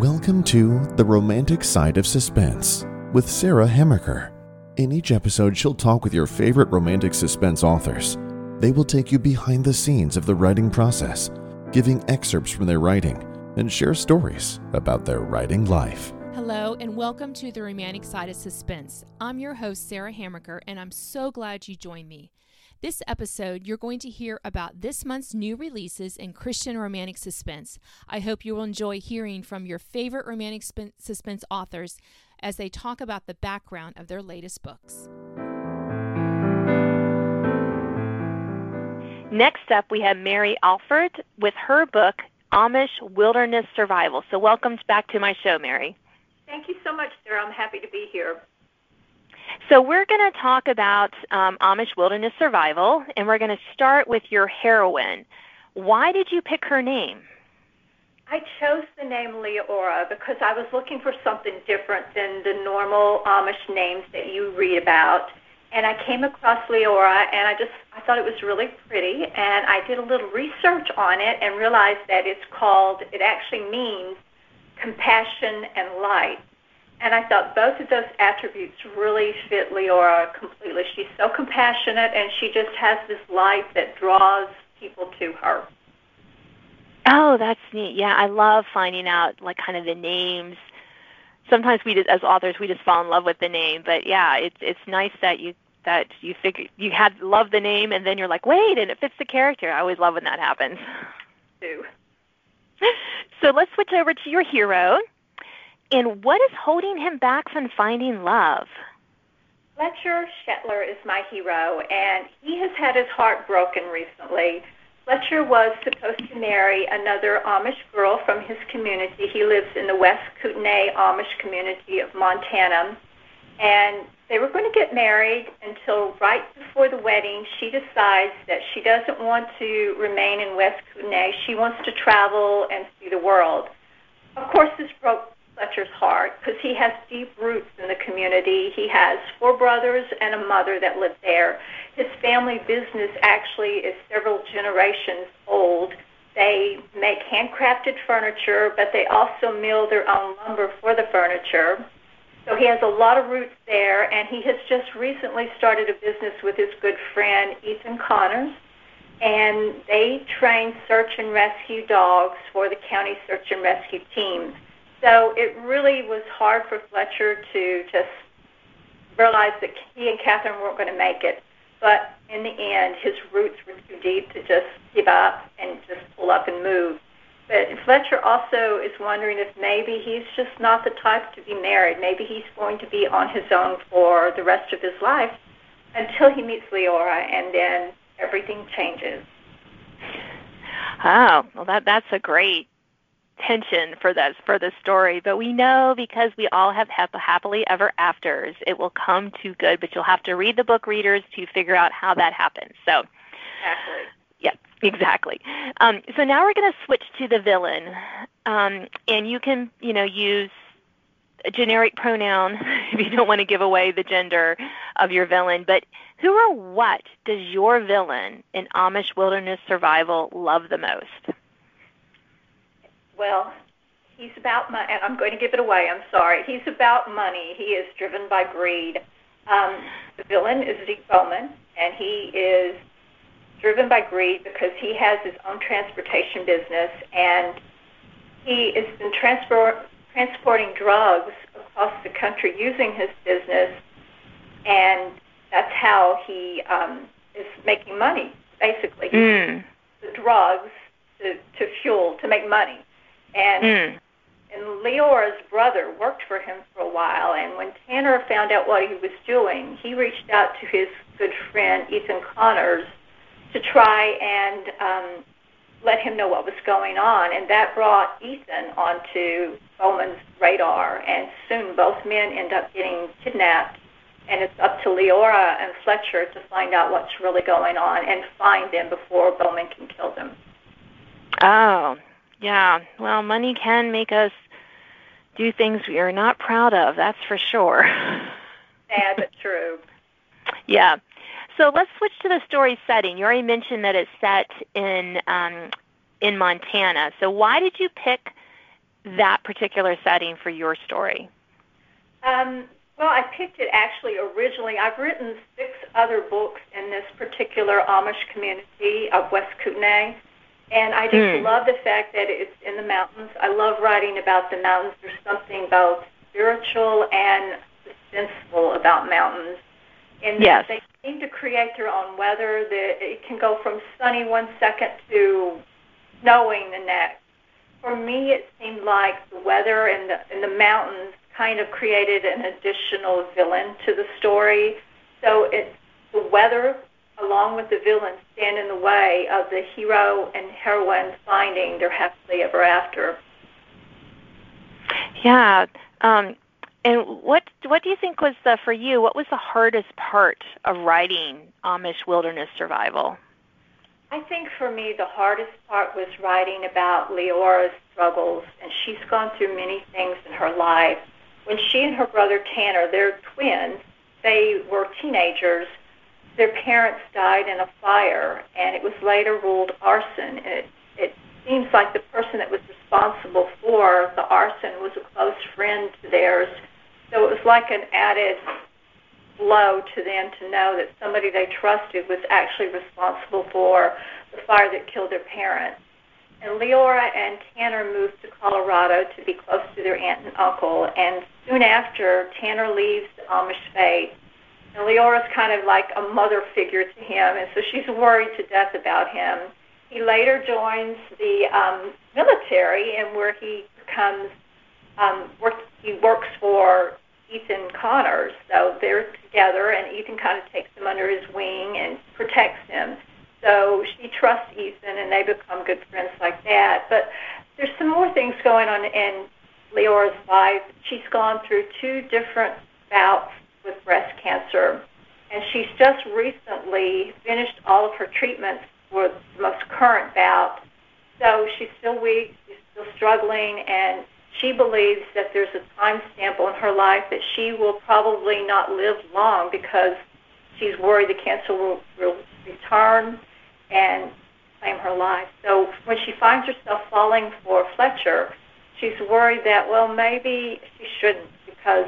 Welcome to The Romantic Side of Suspense with Sarah Hamaker. In each episode, she'll talk with your favorite romantic suspense authors. They will take you behind the scenes of the writing process, giving excerpts from their writing, and share stories about their writing life. Hello, and welcome to the Romantic Side of Suspense. I'm your host, Sarah Hamaker, and I'm so glad you joined me. This episode, you're going to hear about this month's new releases in Christian romantic suspense. I hope you will enjoy hearing from your favorite romantic sp- suspense authors as they talk about the background of their latest books. Next up, we have Mary Alford with her book, Amish Wilderness Survival. So, welcome back to my show, Mary. Thank you so much, Sarah. I'm happy to be here. So, we're going to talk about um, Amish wilderness survival, and we're going to start with your heroine. Why did you pick her name? I chose the name Leora because I was looking for something different than the normal Amish names that you read about. And I came across Leora, and I just I thought it was really pretty, and I did a little research on it and realized that it's called. It actually means compassion and light. And I thought both of those attributes really fit Leora completely. She's so compassionate, and she just has this light that draws people to her. Oh, that's neat. Yeah, I love finding out like kind of the names. Sometimes we just, as authors we just fall in love with the name, but yeah, it's it's nice that you that you figure you had love the name and then you're like, wait, and it fits the character. I always love when that happens. Too. So let's switch over to your hero. And what is holding him back from finding love? Fletcher Shetler is my hero, and he has had his heart broken recently. Fletcher was supposed to marry another Amish girl from his community. He lives in the West Kootenai Amish community of Montana. And they were going to get married until right before the wedding, she decides that she doesn't want to remain in West Kootenai. She wants to travel and see the world. Of course, this broke Fletcher's heart because he has deep roots in the community. He has four brothers and a mother that live there. His family business actually is several generations old. They make handcrafted furniture, but they also mill their own lumber for the furniture. So he has a lot of roots there, and he has just recently started a business with his good friend Ethan Connors. And they train search and rescue dogs for the county search and rescue team. So it really was hard for Fletcher to just realize that he and Catherine weren't going to make it. But in the end, his roots were too deep to just give up and just pull up and move. But Fletcher also is wondering if maybe he's just not the type to be married. Maybe he's going to be on his own for the rest of his life until he meets Leora, and then everything changes. Oh, well, that that's a great tension for this for the story. But we know because we all have happily ever afters, it will come to good. But you'll have to read the book, readers, to figure out how that happens. So, exactly. Yeah, exactly. Um, so now we're going to switch to the villain, um, and you can, you know, use a generic pronoun if you don't want to give away the gender of your villain. But who or what does your villain in Amish Wilderness Survival love the most? Well, he's about money, and I'm going to give it away. I'm sorry. He's about money. He is driven by greed. Um, the villain is Zeke Bowman, and he is driven by greed because he has his own transportation business and he has been transport, transporting drugs across the country using his business, and that's how he um, is making money. Basically, mm. the drugs to, to fuel to make money, and mm. and Leora's brother worked for him for a while. And when Tanner found out what he was doing, he reached out to his good friend Ethan Connors to try and um, let him know what was going on. And that brought Ethan onto Bowman's radar. And soon both men end up getting kidnapped. And it's up to Leora and Fletcher to find out what's really going on and find them before Bowman can kill them. Oh, yeah. Well, money can make us do things we are not proud of, that's for sure. Sad but true. Yeah. So let's switch to the story setting. You already mentioned that it's set in um, in Montana. So why did you pick that particular setting for your story? Um, well, I picked it actually originally. I've written six other books in this particular Amish community of West Kootenai. And I just mm. love the fact that it's in the mountains. I love writing about the mountains. There's something both spiritual and suspenseful about mountains. And yes. they seem to create their own weather. That it can go from sunny one second to snowing the next. For me, it seemed like the weather and the, and the mountains kind of created an additional villain to the story. So it's the weather along with the villain stand in the way of the hero and heroine finding their happily ever after. Yeah. Um, and what what do you think was the for you? What was the hardest part of writing Amish wilderness survival? I think for me the hardest part was writing about Leora's struggles, and she's gone through many things in her life. When she and her brother Tanner, they're twins, they were teenagers their parents died in a fire, and it was later ruled arson. And it, it seems like the person that was responsible for the arson was a close friend to theirs. So it was like an added blow to them to know that somebody they trusted was actually responsible for the fire that killed their parents. And Leora and Tanner moved to Colorado to be close to their aunt and uncle. And soon after, Tanner leaves the Amish faith and Leora's kind of like a mother figure to him, and so she's worried to death about him. He later joins the um, military, and where he becomes um, work, he works for Ethan Connors. So they're together, and Ethan kind of takes him under his wing and protects him. So she trusts Ethan, and they become good friends like that. But there's some more things going on in Leora's life. She's gone through two different bouts with breast cancer. And she's just recently finished all of her treatments for the most current bout. So she's still weak, she's still struggling, and she believes that there's a time stamp on her life that she will probably not live long because she's worried the cancer will, will return and claim her life. So when she finds herself falling for Fletcher, she's worried that, well, maybe she shouldn't because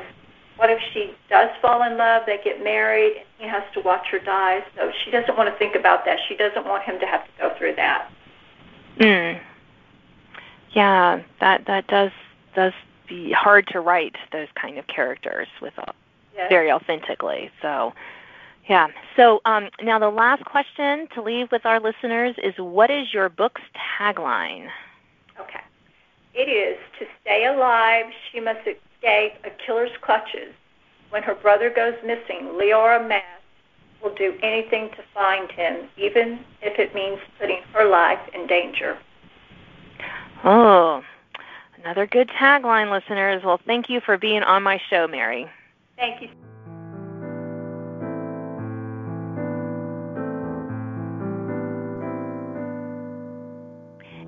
what if she does fall in love, they get married, and he has to watch her die? So she doesn't want to think about that. She doesn't want him to have to go through that. Mm. Yeah, that that does does be hard to write those kind of characters with yes. very authentically. So, yeah. So um, now the last question to leave with our listeners is, what is your book's tagline? Okay. It is to stay alive. She must escape a killer's clutches. When her brother goes missing, Leora Mass will do anything to find him, even if it means putting her life in danger. Oh, another good tagline, listeners. Well, thank you for being on my show, Mary. Thank you.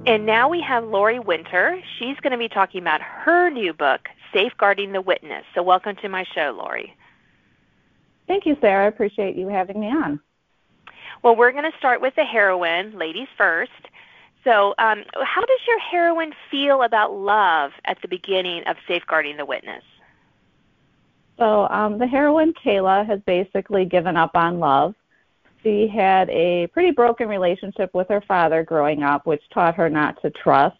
And now we have Laurie Winter. She's going to be talking about her new book, Safeguarding the Witness. So, welcome to my show, Laurie. Thank you, Sarah. I appreciate you having me on. Well, we're going to start with the heroine, ladies first. So, um, how does your heroine feel about love at the beginning of Safeguarding the Witness? So, um, the heroine, Kayla, has basically given up on love she had a pretty broken relationship with her father growing up, which taught her not to trust.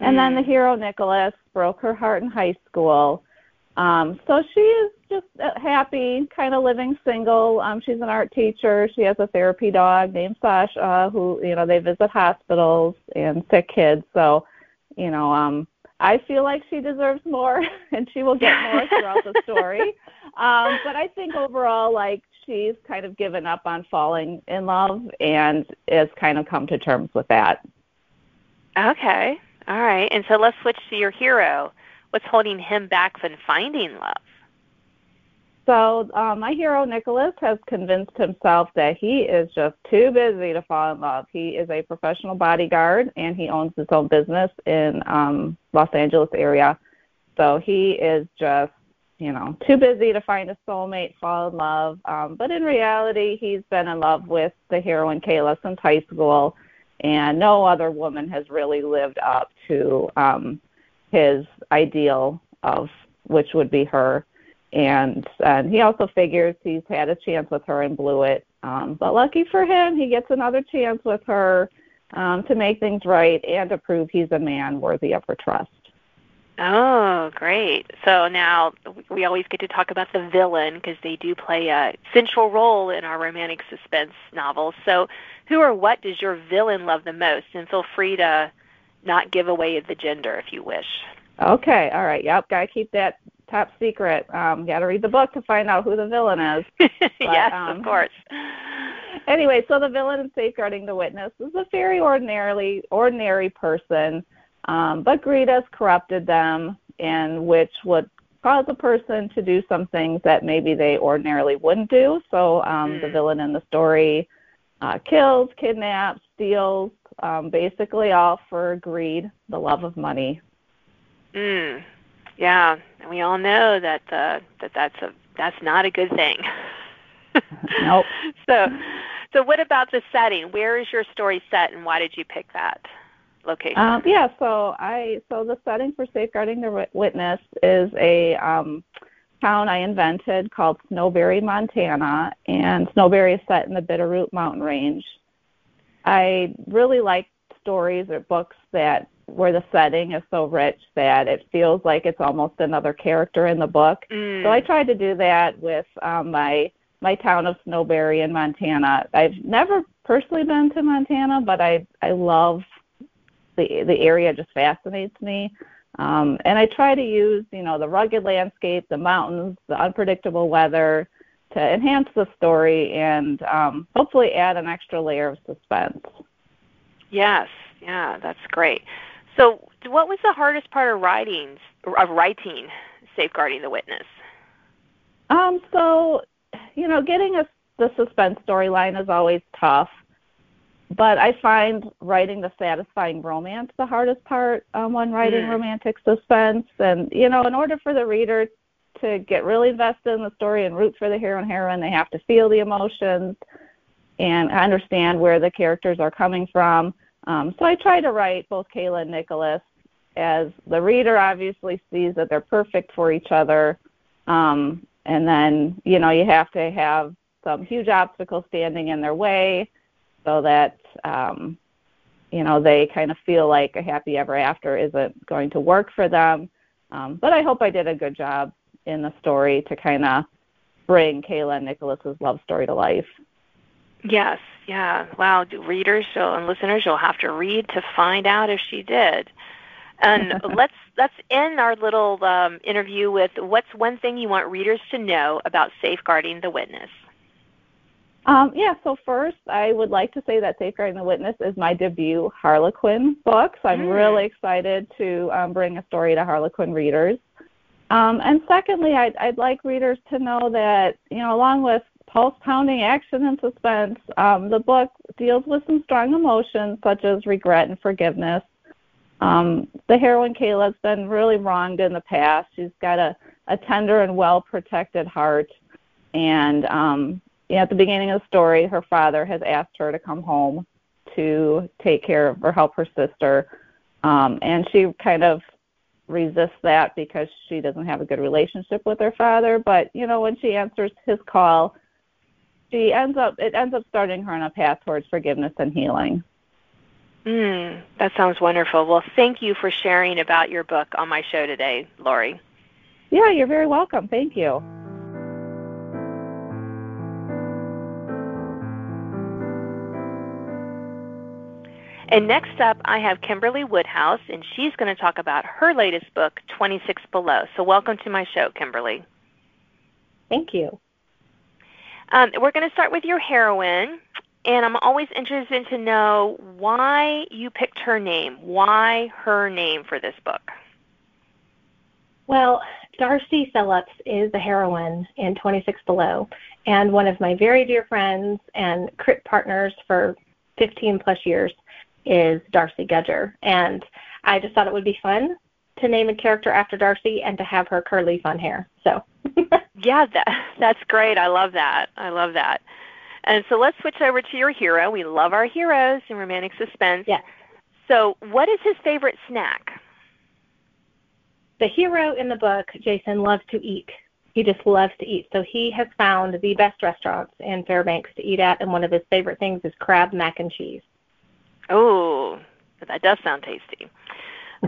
And then the mm. hero Nicholas broke her heart in high school. Um, so she is just happy, kind of living single. Um, she's an art teacher. She has a therapy dog named Sasha, who you know they visit hospitals and sick kids. So, you know, um, I feel like she deserves more, and she will get more throughout the story. Um, but I think overall, like she's kind of given up on falling in love and has kind of come to terms with that. Okay. All right. And so let's switch to your hero. What's holding him back from finding love? So uh, my hero Nicholas has convinced himself that he is just too busy to fall in love. He is a professional bodyguard and he owns his own business in um, Los Angeles area. So he is just you know, too busy to find a soulmate, fall in love. Um, but in reality, he's been in love with the heroine Kayla since high school, and no other woman has really lived up to um, his ideal of which would be her. And and he also figures he's had a chance with her and blew it. Um, but lucky for him, he gets another chance with her um, to make things right and to prove he's a man worthy of her trust. Oh, great. So now we always get to talk about the villain because they do play a central role in our romantic suspense novels. So, who or what does your villain love the most? And feel free to not give away the gender if you wish. Okay, all right. Yep, got to keep that top secret. Um, got to read the book to find out who the villain is. But, yes, um, of course. Anyway, so the villain in Safeguarding the Witness is a very ordinarily ordinary person um, but greed has corrupted them, and which would cause a person to do some things that maybe they ordinarily wouldn't do. So um, mm. the villain in the story uh, kills, kidnaps, steals, um, basically all for greed, the love of money. Mm. Yeah, and we all know that uh, that that's a that's not a good thing. nope. So, so what about the setting? Where is your story set, and why did you pick that? location? Um, yeah, so I so the setting for safeguarding the witness is a um, town I invented called Snowberry, Montana, and Snowberry is set in the Bitterroot Mountain Range. I really like stories or books that where the setting is so rich that it feels like it's almost another character in the book. Mm. So I tried to do that with um, my my town of Snowberry in Montana. I've never personally been to Montana, but I I love the the area just fascinates me. Um, and I try to use, you know, the rugged landscape, the mountains, the unpredictable weather to enhance the story and um, hopefully add an extra layer of suspense. Yes, yeah, that's great. So, what was the hardest part of writing of writing safeguarding the witness? Um, so, you know, getting a, the suspense storyline is always tough but I find writing the satisfying romance the hardest part um, when writing mm. romantic suspense. And you know, in order for the reader to get really invested in the story and root for the hero and heroine, they have to feel the emotions and understand where the characters are coming from. Um, so I try to write both Kayla and Nicholas as the reader obviously sees that they're perfect for each other. Um, and then, you know, you have to have some huge obstacle standing in their way so that um, you know they kind of feel like a happy ever after isn't going to work for them. Um, but I hope I did a good job in the story to kind of bring Kayla and Nicholas's love story to life. Yes, yeah. Wow, readers and listeners, you'll have to read to find out if she did. And let's let's end our little um, interview with what's one thing you want readers to know about safeguarding the witness. Um, yeah, so first, I would like to say that Safeguarding the Witness is my debut Harlequin book. So I'm mm. really excited to um, bring a story to Harlequin readers. Um, and secondly, I'd, I'd like readers to know that, you know, along with pulse pounding action and suspense, um, the book deals with some strong emotions such as regret and forgiveness. Um, the heroine Kayla's been really wronged in the past. She's got a, a tender and well protected heart. And um, at the beginning of the story, her father has asked her to come home to take care of or help her sister. Um, and she kind of resists that because she doesn't have a good relationship with her father. But, you know, when she answers his call, she ends up it ends up starting her on a path towards forgiveness and healing. Mm, that sounds wonderful. Well, thank you for sharing about your book on my show today, Laurie. Yeah, you're very welcome. Thank you. And next up, I have Kimberly Woodhouse, and she's going to talk about her latest book, 26 Below. So, welcome to my show, Kimberly. Thank you. Um, we're going to start with your heroine, and I'm always interested to know why you picked her name. Why her name for this book? Well, Darcy Phillips is the heroine in 26 Below, and one of my very dear friends and crit partners for 15 plus years is Darcy Gudger. And I just thought it would be fun to name a character after Darcy and to have her curly fun hair. So Yeah, that that's great. I love that. I love that. And so let's switch over to your hero. We love our heroes in romantic suspense. Yeah. So what is his favorite snack? the hero in the book, Jason, loves to eat. He just loves to eat. So he has found the best restaurants in Fairbanks to eat at, and one of his favorite things is crab mac and cheese. Oh, that does sound tasty.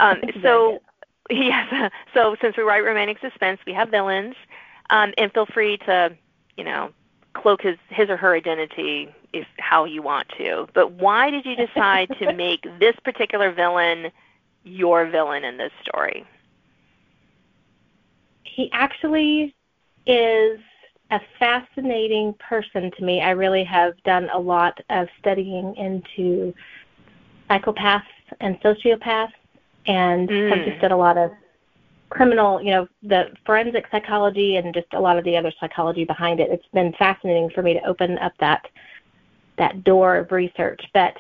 Um, so, yes. So, since we write romantic suspense, we have villains, um, and feel free to, you know, cloak his his or her identity if how you want to. But why did you decide to make this particular villain your villain in this story? He actually is a fascinating person to me. I really have done a lot of studying into psychopaths and sociopaths and mm. have just done a lot of criminal, you know, the forensic psychology and just a lot of the other psychology behind it. It's been fascinating for me to open up that that door of research. But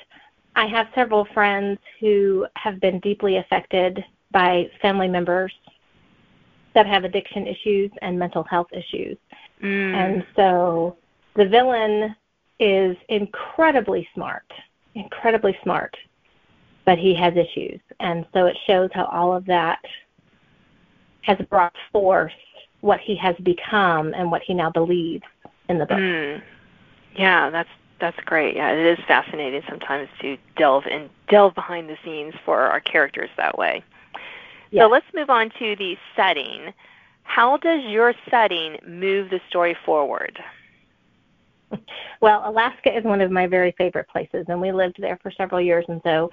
I have several friends who have been deeply affected by family members that have addiction issues and mental health issues. Mm. And so the villain is incredibly smart, incredibly smart, but he has issues. And so it shows how all of that has brought forth what he has become and what he now believes in the book. Mm. Yeah, that's that's great. Yeah, it is fascinating sometimes to delve and delve behind the scenes for our characters that way. Yes. So let's move on to the setting. How does your setting move the story forward? Well, Alaska is one of my very favorite places, and we lived there for several years, and so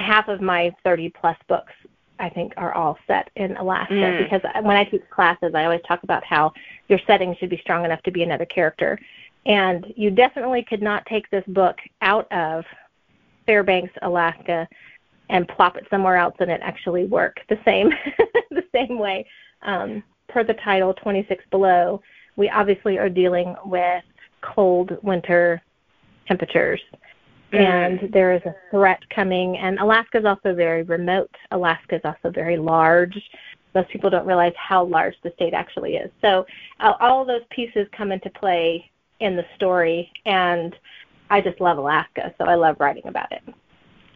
half of my 30 plus books I think are all set in Alaska mm. because when I teach classes, I always talk about how your setting should be strong enough to be another character. And you definitely could not take this book out of Fairbanks, Alaska, and plop it somewhere else and it actually work the same the same way. Um, per the title, 26 Below, we obviously are dealing with cold winter temperatures. And there is a threat coming. And Alaska is also very remote. Alaska is also very large. Most people don't realize how large the state actually is. So uh, all of those pieces come into play in the story, and I just love Alaska, so I love writing about it.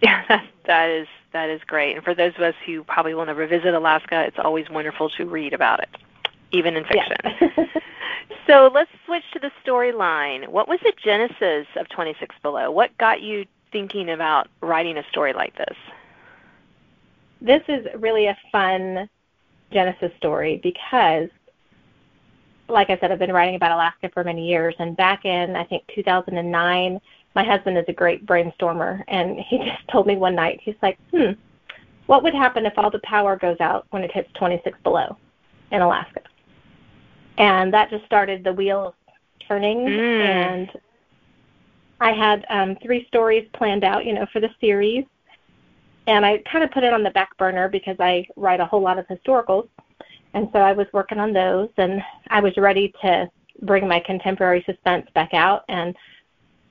Yeah, that is that is great. And for those of us who probably will never visit Alaska, it's always wonderful to read about it, even in fiction. Yeah. So let's switch to the storyline. What was the genesis of 26 Below? What got you thinking about writing a story like this? This is really a fun genesis story because, like I said, I've been writing about Alaska for many years. And back in, I think, 2009, my husband is a great brainstormer. And he just told me one night, he's like, hmm, what would happen if all the power goes out when it hits 26 below in Alaska? And that just started the wheels turning. Mm. and I had um, three stories planned out, you know, for the series, and I kind of put it on the back burner because I write a whole lot of historicals, and so I was working on those, and I was ready to bring my contemporary suspense back out, and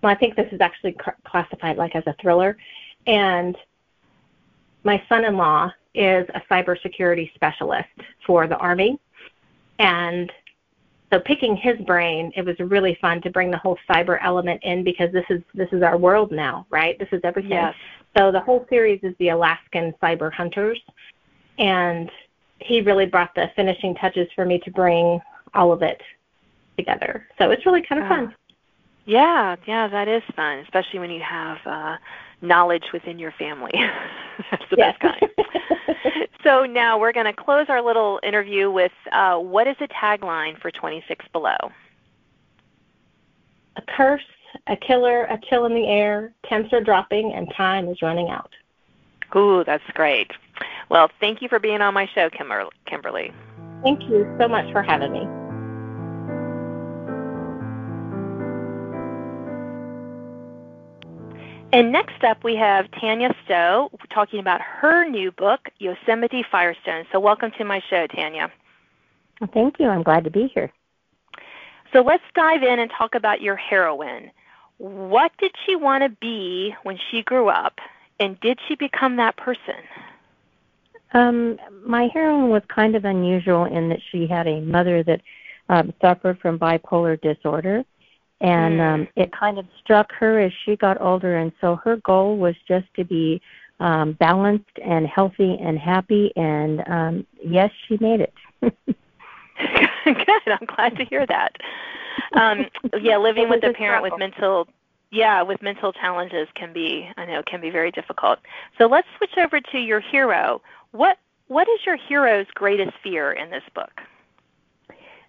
well, I think this is actually classified like as a thriller, and my son-in-law is a cybersecurity specialist for the Army, and so picking his brain, it was really fun to bring the whole cyber element in because this is this is our world now, right? This is everything. Yes. So the whole series is the Alaskan cyber hunters, and he really brought the finishing touches for me to bring all of it together. So it's really kind of fun. Yeah, yeah, that is fun, especially when you have uh, knowledge within your family. That's the yes. best kind. so now we're going to close our little interview with uh, what is the tagline for 26 Below? A curse, a killer, a chill in the air, temps are dropping, and time is running out. Ooh, that's great. Well, thank you for being on my show, Kimberly. Thank you so much for having me. And next up, we have Tanya Stowe talking about her new book, Yosemite Firestorm. So, welcome to my show, Tanya. Well, thank you. I'm glad to be here. So, let's dive in and talk about your heroine. What did she want to be when she grew up, and did she become that person? Um, my heroine was kind of unusual in that she had a mother that um, suffered from bipolar disorder and mm. um, it kind of struck her as she got older and so her goal was just to be um, balanced and healthy and happy. And um, yes, she made it. Good. I'm glad to hear that. Um, yeah, living with a parent with mental yeah, with mental challenges can be I know can be very difficult. So let's switch over to your hero. What what is your hero's greatest fear in this book?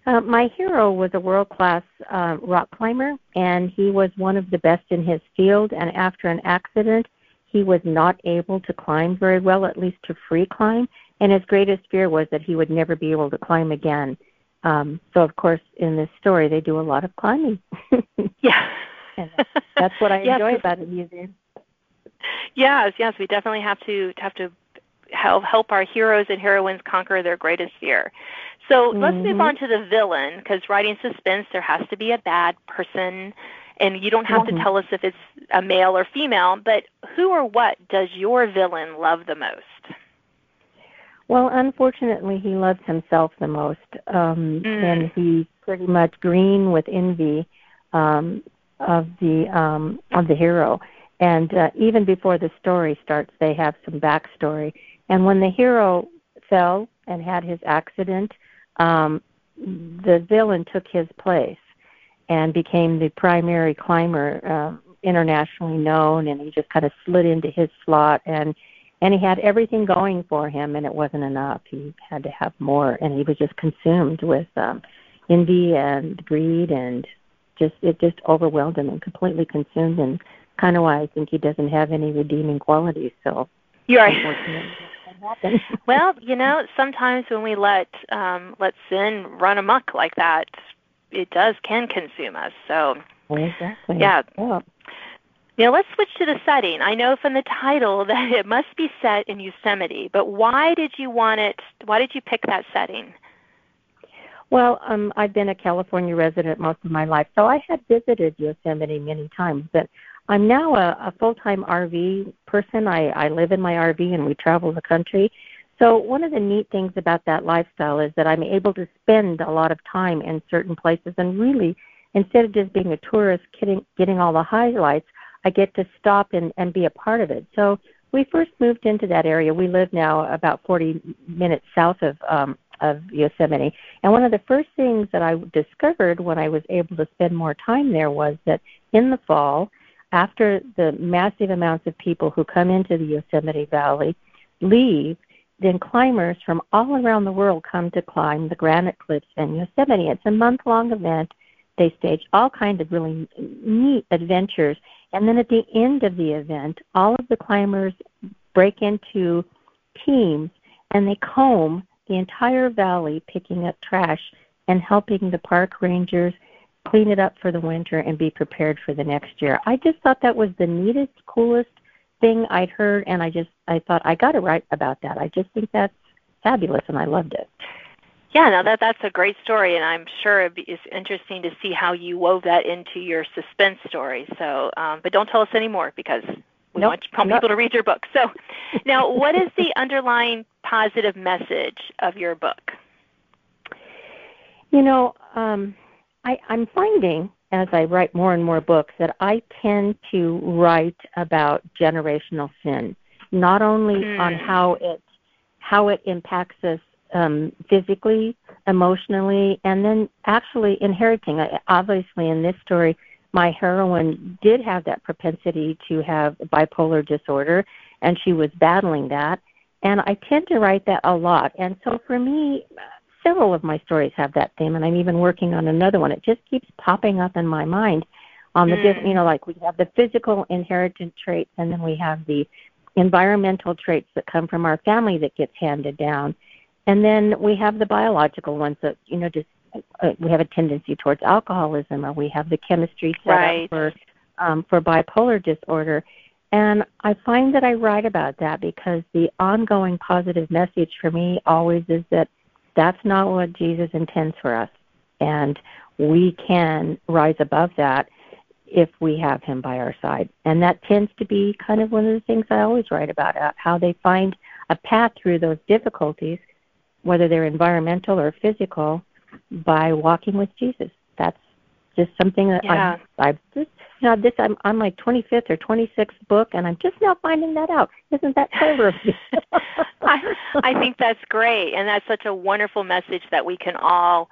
Uh, my hero was a world class uh, rock climber, and he was one of the best in his field. And after an accident, he was not able to climb very well, at least to free climb. And his greatest fear was that he would never be able to climb again. Um, so, of course, in this story, they do a lot of climbing. yeah. and that's what I enjoy yes. about the museum. Yes, yes, we definitely have to have to help help our heroes and heroines conquer their greatest fear. So mm-hmm. let's move mm-hmm. on to the villain because writing suspense there has to be a bad person and you don't have mm-hmm. to tell us if it's a male or female, but who or what does your villain love the most? Well, unfortunately, he loves himself the most, um, mm. and he's pretty much green with envy um, of the um, of the hero. And uh, even before the story starts, they have some backstory. And when the hero fell and had his accident, um, the villain took his place and became the primary climber, uh, internationally known, and he just kind of slid into his slot and and he had everything going for him, and it wasn't enough. He had to have more, and he was just consumed with um, envy and greed, and just it just overwhelmed him and completely consumed him. Kind of why I think he doesn't have any redeeming qualities. So you're right. well, you know, sometimes when we let um, let sin run amok like that, it does can consume us. So exactly. Yeah. yeah. Now let's switch to the setting. I know from the title that it must be set in Yosemite, but why did you want it? Why did you pick that setting? Well, um, I've been a California resident most of my life, so I had visited Yosemite many times. But I'm now a, a full-time RV person. I, I live in my RV and we travel the country. So one of the neat things about that lifestyle is that I'm able to spend a lot of time in certain places and really, instead of just being a tourist getting, getting all the highlights, I get to stop and, and be a part of it. So we first moved into that area. We live now about 40 minutes south of um, of Yosemite. And one of the first things that I discovered when I was able to spend more time there was that in the fall, after the massive amounts of people who come into the Yosemite Valley leave, then climbers from all around the world come to climb the granite cliffs in Yosemite. It's a month long event. They stage all kinds of really neat adventures. And then at the end of the event, all of the climbers break into teams and they comb the entire valley picking up trash and helping the park rangers clean it up for the winter and be prepared for the next year. I just thought that was the neatest, coolest thing I'd heard, and I just I thought I got to write about that. I just think that's fabulous, and I loved it. Yeah, now that that's a great story, and I'm sure it's interesting to see how you wove that into your suspense story. So, um, but don't tell us any more because we nope, want, want people to read your book. So, now, what is the underlying positive message of your book? You know, um, I, I'm finding as I write more and more books that I tend to write about generational sin, not only mm. on how it how it impacts us um, physically, emotionally, and then actually inheriting. Obviously, in this story, my heroine did have that propensity to have bipolar disorder, and she was battling that. And I tend to write that a lot. And so for me, several of my stories have that theme, and I'm even working on another one. It just keeps popping up in my mind. On the, mm. you know, like we have the physical inherited traits, and then we have the environmental traits that come from our family that gets handed down and then we have the biological ones that, you know, just uh, we have a tendency towards alcoholism or we have the chemistry set right. up for um, for bipolar disorder. And I find that I write about that because the ongoing positive message for me always is that that's not what Jesus intends for us. And we can rise above that if we have him by our side. And that tends to be kind of one of the things I always write about, uh, how they find a path through those difficulties whether they're environmental or physical, by walking with Jesus. That's just something that yeah. I, I just know, this I'm on my 25th or 26th book, and I'm just now finding that out. Isn't that clever of? I, I think that's great, and that's such a wonderful message that we can all,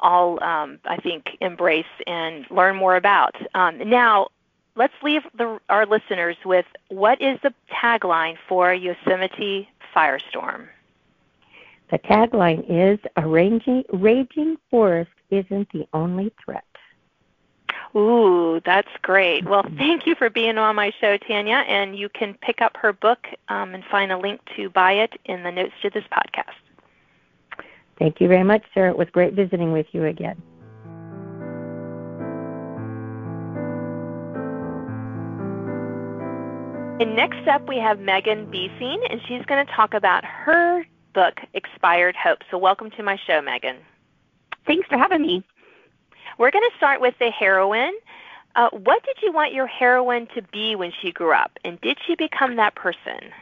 all um, I think, embrace and learn more about. Um, now, let's leave the, our listeners with what is the tagline for Yosemite Firestorm? The tagline is a raging, raging forest isn't the only threat. Ooh, that's great. Well, thank you for being on my show, Tanya. And you can pick up her book um, and find a link to buy it in the notes to this podcast. Thank you very much, Sarah. It was great visiting with you again. And next up, we have Megan Besing, and she's going to talk about her book, Expired Hope. So, welcome to my show, Megan. Thanks for having me. We're going to start with the heroine. Uh, what did you want your heroine to be when she grew up, and did she become that person?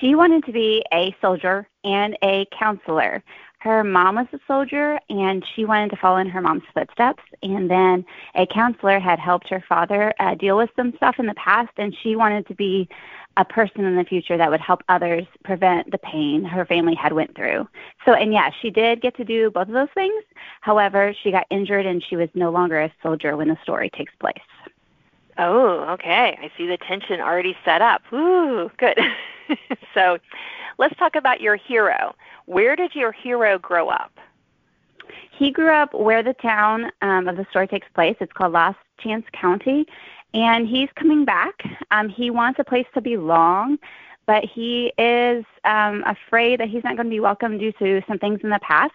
She wanted to be a soldier and a counselor. Her mom was a soldier, and she wanted to follow in her mom's footsteps. And then a counselor had helped her father uh, deal with some stuff in the past, and she wanted to be a person in the future that would help others prevent the pain her family had went through. So and yeah, she did get to do both of those things. However, she got injured and she was no longer a soldier when the story takes place. Oh, okay. I see the tension already set up. Ooh, good. so, let's talk about your hero. Where did your hero grow up? He grew up where the town um, of the story takes place. It's called Last Chance County, and he's coming back. Um, he wants a place to belong, but he is um, afraid that he's not going to be welcome due to some things in the past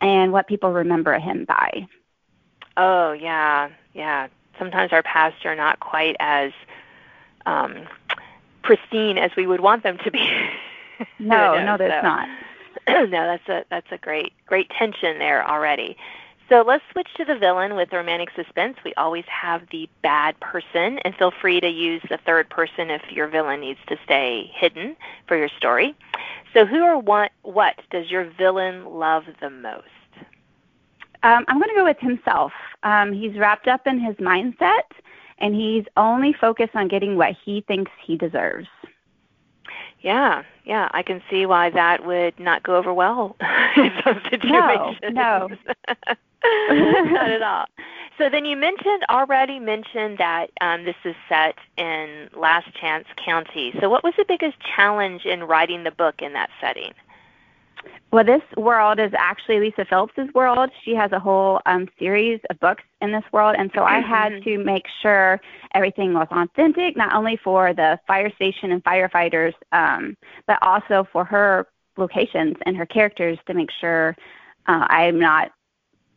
and what people remember him by. Oh yeah, yeah. Sometimes our pasts are not quite as um, pristine as we would want them to be. no, no, no, that's so. not. no, that's a that's a great great tension there already. So let's switch to the villain with romantic suspense. We always have the bad person, and feel free to use the third person if your villain needs to stay hidden for your story. So, who or what, what does your villain love the most? Um, I'm going to go with himself. Um, he's wrapped up in his mindset, and he's only focused on getting what he thinks he deserves. Yeah, yeah, I can see why that would not go over well in some situations. No, no. Not at all. So then you mentioned already mentioned that um, this is set in Last Chance County. So what was the biggest challenge in writing the book in that setting? Well, this world is actually Lisa Phillips's world. She has a whole um, series of books in this world, and so I had mm-hmm. to make sure everything was authentic, not only for the fire station and firefighters, um, but also for her locations and her characters to make sure uh, I'm not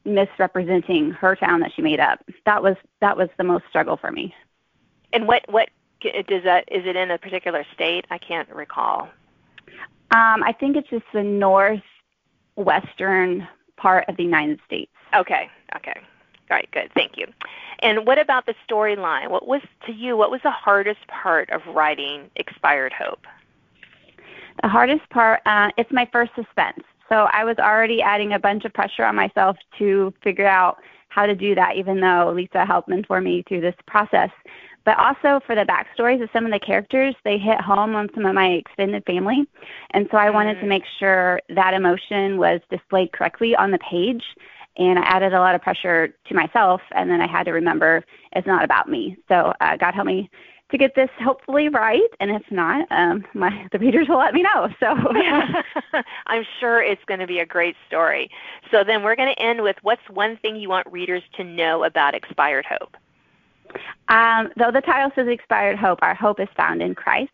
misrepresenting her town that she made up. That was that was the most struggle for me. And what what does that is it in a particular state? I can't recall. Um, I think it's just the northwestern part of the United States. Okay. Okay. All right. Good. Thank you. And what about the storyline? What was to you? What was the hardest part of writing Expired Hope? The hardest part. Uh, it's my first suspense. So I was already adding a bunch of pressure on myself to figure out how to do that, even though Lisa helped mentor me through this process. But also for the backstories of some of the characters, they hit home on some of my extended family. And so I wanted to mm. make sure that emotion was displayed correctly on the page. And I added a lot of pressure to myself, and then I had to remember it's not about me. So uh, God help me to get this hopefully right, and if not, um, my the readers will let me know. So I'm sure it's going to be a great story. So then we're going to end with what's one thing you want readers to know about Expired Hope. Um, though the title says Expired Hope, our hope is found in Christ,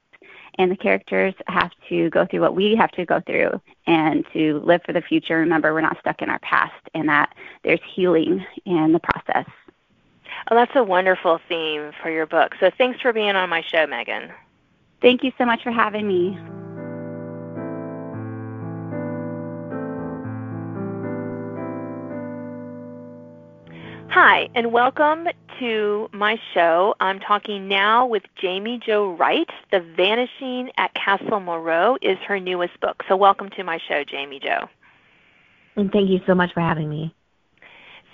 and the characters have to go through what we have to go through and to live for the future. Remember, we're not stuck in our past, and that there's healing in the process. Oh, that's a wonderful theme for your book. So thanks for being on my show, Megan. Thank you so much for having me. Hi, and welcome to my show. I'm talking now with Jamie Jo Wright. The Vanishing at Castle Moreau is her newest book. So welcome to my show, Jamie Jo. And thank you so much for having me.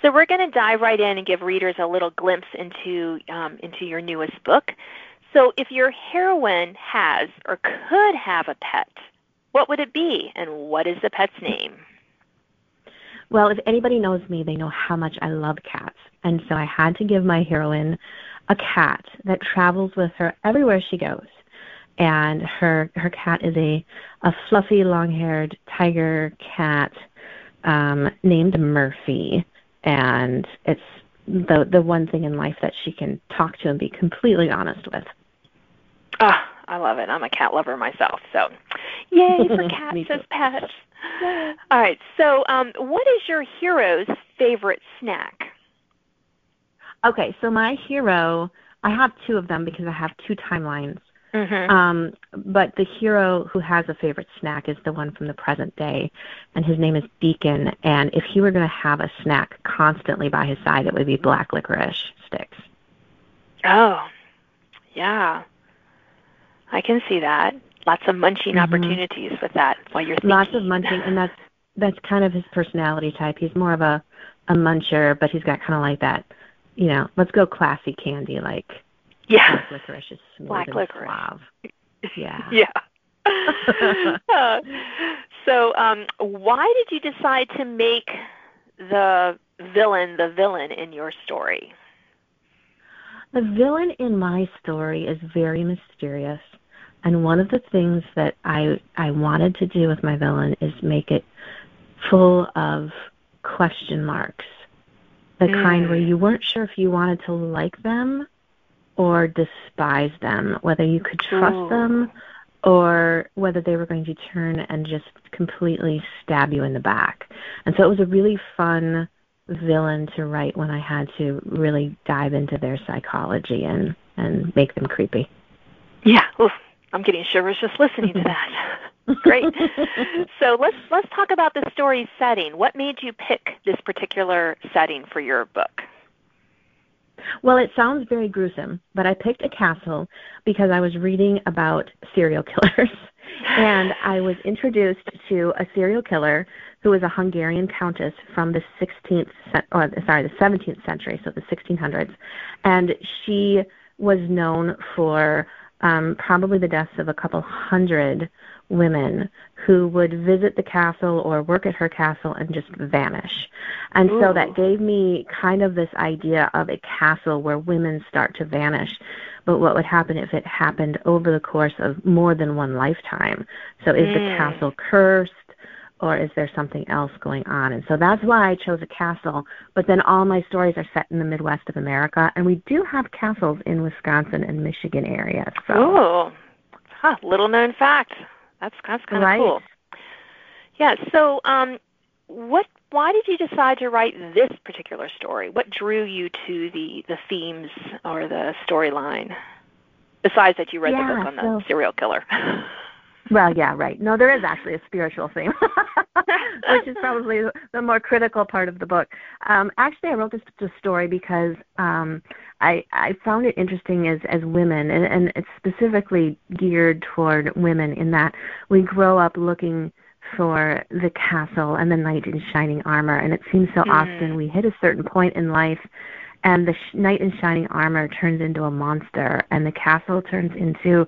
So we're going to dive right in and give readers a little glimpse into um, into your newest book. So if your heroine has or could have a pet, what would it be, and what is the pet's name? Well, if anybody knows me, they know how much I love cats. And so I had to give my heroine a cat that travels with her everywhere she goes. And her her cat is a a fluffy, long-haired tiger cat um, named Murphy, and it's the the one thing in life that she can talk to and be completely honest with. Ah, I love it. I'm a cat lover myself, so yay for cats as pets. All right. So, um, what is your hero's favorite snack? Okay, so my hero, I have two of them because I have two timelines. Mm-hmm. Um, but the hero who has a favorite snack is the one from the present day, and his name is Deacon. And if he were going to have a snack constantly by his side, it would be black licorice sticks. Oh, yeah. I can see that. Lots of munching Mhm. opportunities with that while you're thinking. Lots of munching, and that's that's kind of his personality type. He's more of a a muncher, but he's got kind of like that, you know, let's go classy candy like yeah. black licorice is smooth Black and licorice. suave. Yeah. Yeah. Uh, so, um, why did you decide to make the villain the villain in your story? The villain in my story is very mysterious, and one of the things that I I wanted to do with my villain is make it full of question marks. The kind where Mm. you weren't sure if you wanted to like them or despise them, whether you could trust Ooh. them or whether they were going to turn and just completely stab you in the back. And so it was a really fun villain to write when I had to really dive into their psychology and and make them creepy. Yeah. Oof, I'm getting shivers just listening to that. Great. So let's let's talk about the story setting. What made you pick this particular setting for your book? Well, it sounds very gruesome, but I picked a castle because I was reading about serial killers. and I was introduced to a serial killer who was a Hungarian countess from the 16th, cen- or sorry, the 17th century, so the 1600s, and she was known for um, probably the deaths of a couple hundred women who would visit the castle or work at her castle and just vanish. And so that gave me kind of this idea of a castle where women start to vanish. But what would happen if it happened over the course of more than one lifetime? So is the Mm. castle cursed? Or is there something else going on? And so that's why I chose a castle. But then all my stories are set in the Midwest of America, and we do have castles in Wisconsin and Michigan areas. So Oh, huh, little known fact. That's that's kind of Right. cool. Yeah. So, um, what? Why did you decide to write this particular story? What drew you to the the themes or the storyline? Besides that, you read the book on the so- serial killer. Well, yeah, right. No, there is actually a spiritual theme, which is probably the more critical part of the book. Um, actually, I wrote this, this story because um, I I found it interesting as as women, and, and it's specifically geared toward women in that we grow up looking for the castle and the knight in shining armor, and it seems so Mm. often we hit a certain point in life. And the sh- knight in shining armor turns into a monster, and the castle turns into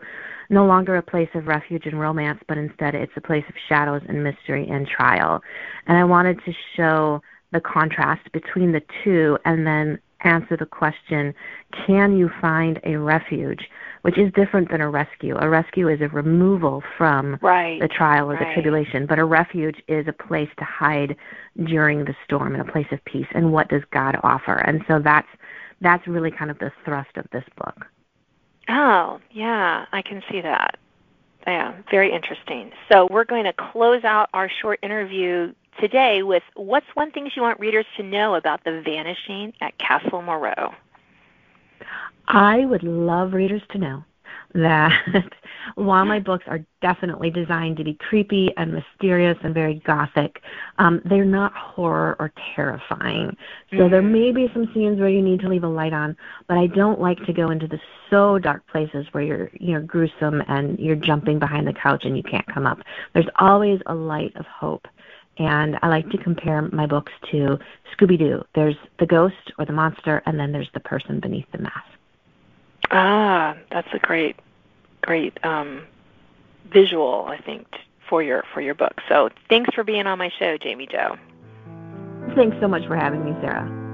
no longer a place of refuge and romance, but instead it's a place of shadows and mystery and trial. And I wanted to show the contrast between the two and then answer the question can you find a refuge, which is different than a rescue? A rescue is a removal from right. the trial or the right. tribulation, but a refuge is a place to hide during the storm and a place of peace. And what does God offer? And so that's that's really kind of the thrust of this book. Oh, yeah, I can see that. Yeah, very interesting. So we're going to close out our short interview today with what's one thing you want readers to know about the vanishing at Castle Moreau? I would love readers to know that while my books are definitely designed to be creepy and mysterious and very gothic, um, they're not horror or terrifying. So there may be some scenes where you need to leave a light on, but I don't like to go into the so dark places where you're you're gruesome and you're jumping behind the couch and you can't come up. There's always a light of hope and I like to compare my books to Scooby Doo. There's the ghost or the monster, and then there's the person beneath the mask. Ah, that's a great, great um, visual, I think, for your for your book. So thanks for being on my show, Jamie Jo. Thanks so much for having me, Sarah.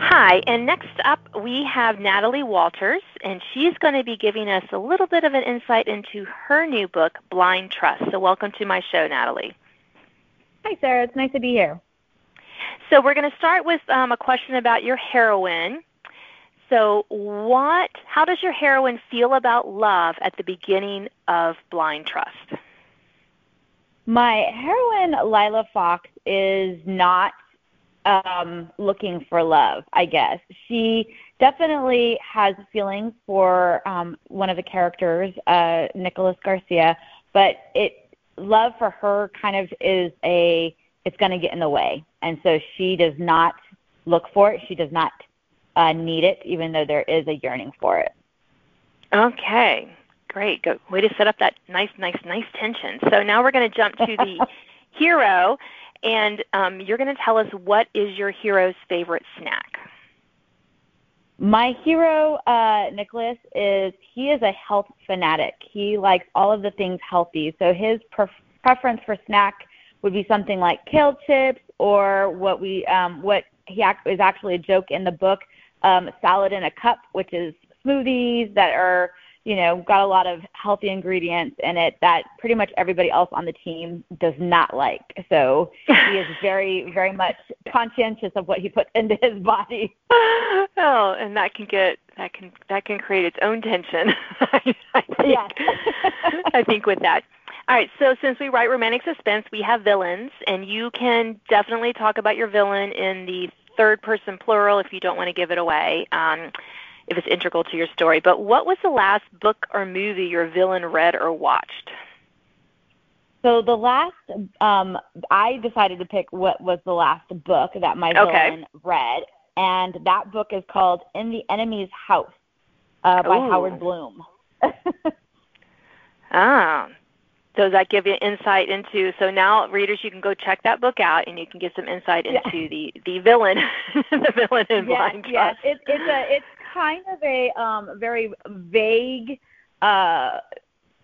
Hi, and next up we have Natalie Walters, and she's going to be giving us a little bit of an insight into her new book, Blind Trust. So, welcome to my show, Natalie. Hi, Sarah. It's nice to be here. So, we're going to start with um, a question about your heroine. So, what? How does your heroine feel about love at the beginning of Blind Trust? My heroine, Lila Fox, is not um, looking for love, I guess. She definitely has feelings for um, one of the characters, uh, Nicholas Garcia, but it love for her kind of is a it's going to get in the way, and so she does not look for it. She does not uh, need it, even though there is a yearning for it. Okay, great. Go way to set up that nice, nice, nice tension. So now we're going to jump to the hero and um, you're going to tell us what is your hero's favorite snack. My hero, uh, Nicholas, is he is a health fanatic. He likes all of the things healthy. So his pref- preference for snack would be something like kale chips or what we um, what he ac- is actually a joke in the book, um, salad in a cup, which is smoothies that are you know, got a lot of healthy ingredients in it that pretty much everybody else on the team does not like. So he is very, very much conscientious of what he puts into his body. Oh, and that can get that can that can create its own tension. I think, yes. I think with that. All right, so since we write romantic suspense, we have villains, and you can definitely talk about your villain in the third person plural if you don't want to give it away. Um, if it's integral to your story. But what was the last book or movie your villain read or watched? So the last, um, I decided to pick what was the last book that my okay. villain read, and that book is called In the Enemy's House uh, by Ooh. Howard Blum. ah, does that give you insight into? So now, readers, you can go check that book out, and you can get some insight into Yeah. the the villain, the villain in yes, Blind yes. It's it's a it's kind of a um, very vague, uh,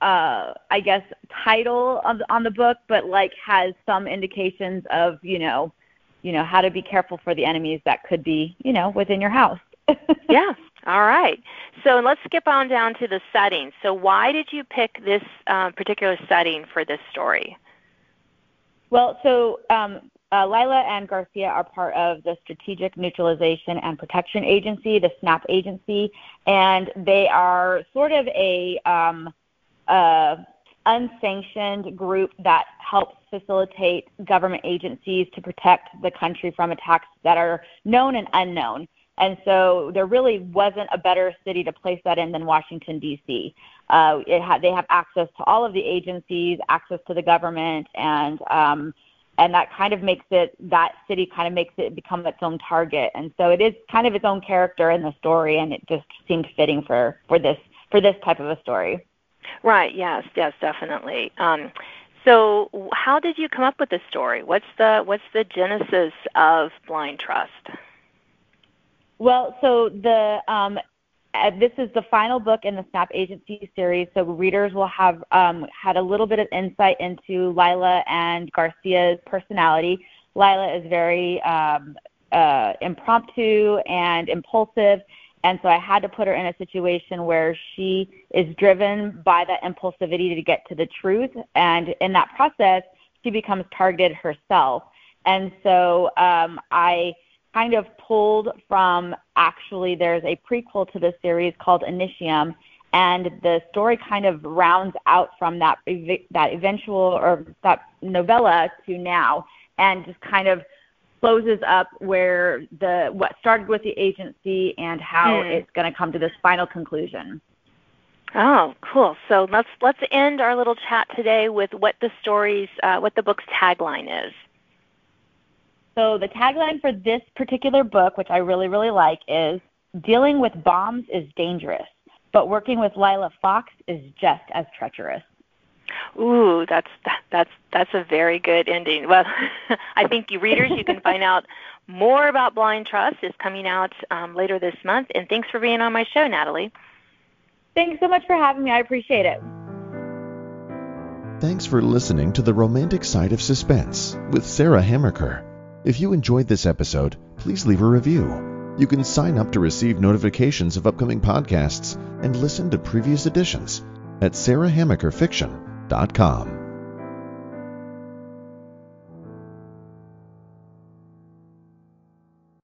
uh, I guess, title on the, on the book, but like has some indications of you know, you know how to be careful for the enemies that could be you know within your house. yeah. All right. So let's skip on down to the setting. So why did you pick this um, particular setting for this story? Well, so um, uh, Lila and Garcia are part of the Strategic Neutralization and Protection Agency, the SNAP agency, and they are sort of a um, uh, unsanctioned group that helps facilitate government agencies to protect the country from attacks that are known and unknown. And so there really wasn't a better city to place that in than Washington D.C. Uh, ha- they have access to all of the agencies, access to the government, and um, and that kind of makes it that city kind of makes it become its own target. And so it is kind of its own character in the story, and it just seemed fitting for for this for this type of a story. Right. Yes. Yes. Definitely. Um, so, how did you come up with this story? What's the what's the genesis of Blind Trust? Well, so the um, uh, this is the final book in the Snap Agency series, so readers will have um, had a little bit of insight into Lila and Garcia's personality. Lila is very um, uh, impromptu and impulsive, and so I had to put her in a situation where she is driven by that impulsivity to get to the truth, and in that process, she becomes targeted herself. And so um, I kind of pulled from actually there's a prequel to the series called Initium and the story kind of rounds out from that ev- that eventual or that novella to now and just kind of closes up where the what started with the agency and how Hmm. it's going to come to this final conclusion. Oh, cool. So let's let's end our little chat today with what the story's uh, what the book's tagline is. So the tagline for this particular book, which I really, really like, is dealing with bombs is dangerous. but working with Lila Fox is just as treacherous. Ooh, that's that's that's a very good ending. Well, I think you readers, you can find out more about Blind Trust is coming out um, later this month. And thanks for being on my show, Natalie. Thanks so much for having me. I appreciate it. Thanks for listening to The Romantic Side of Suspense with Sarah Hamaker. If you enjoyed this episode, please leave a review. You can sign up to receive notifications of upcoming podcasts and listen to previous editions at sarahhamakerfiction.com.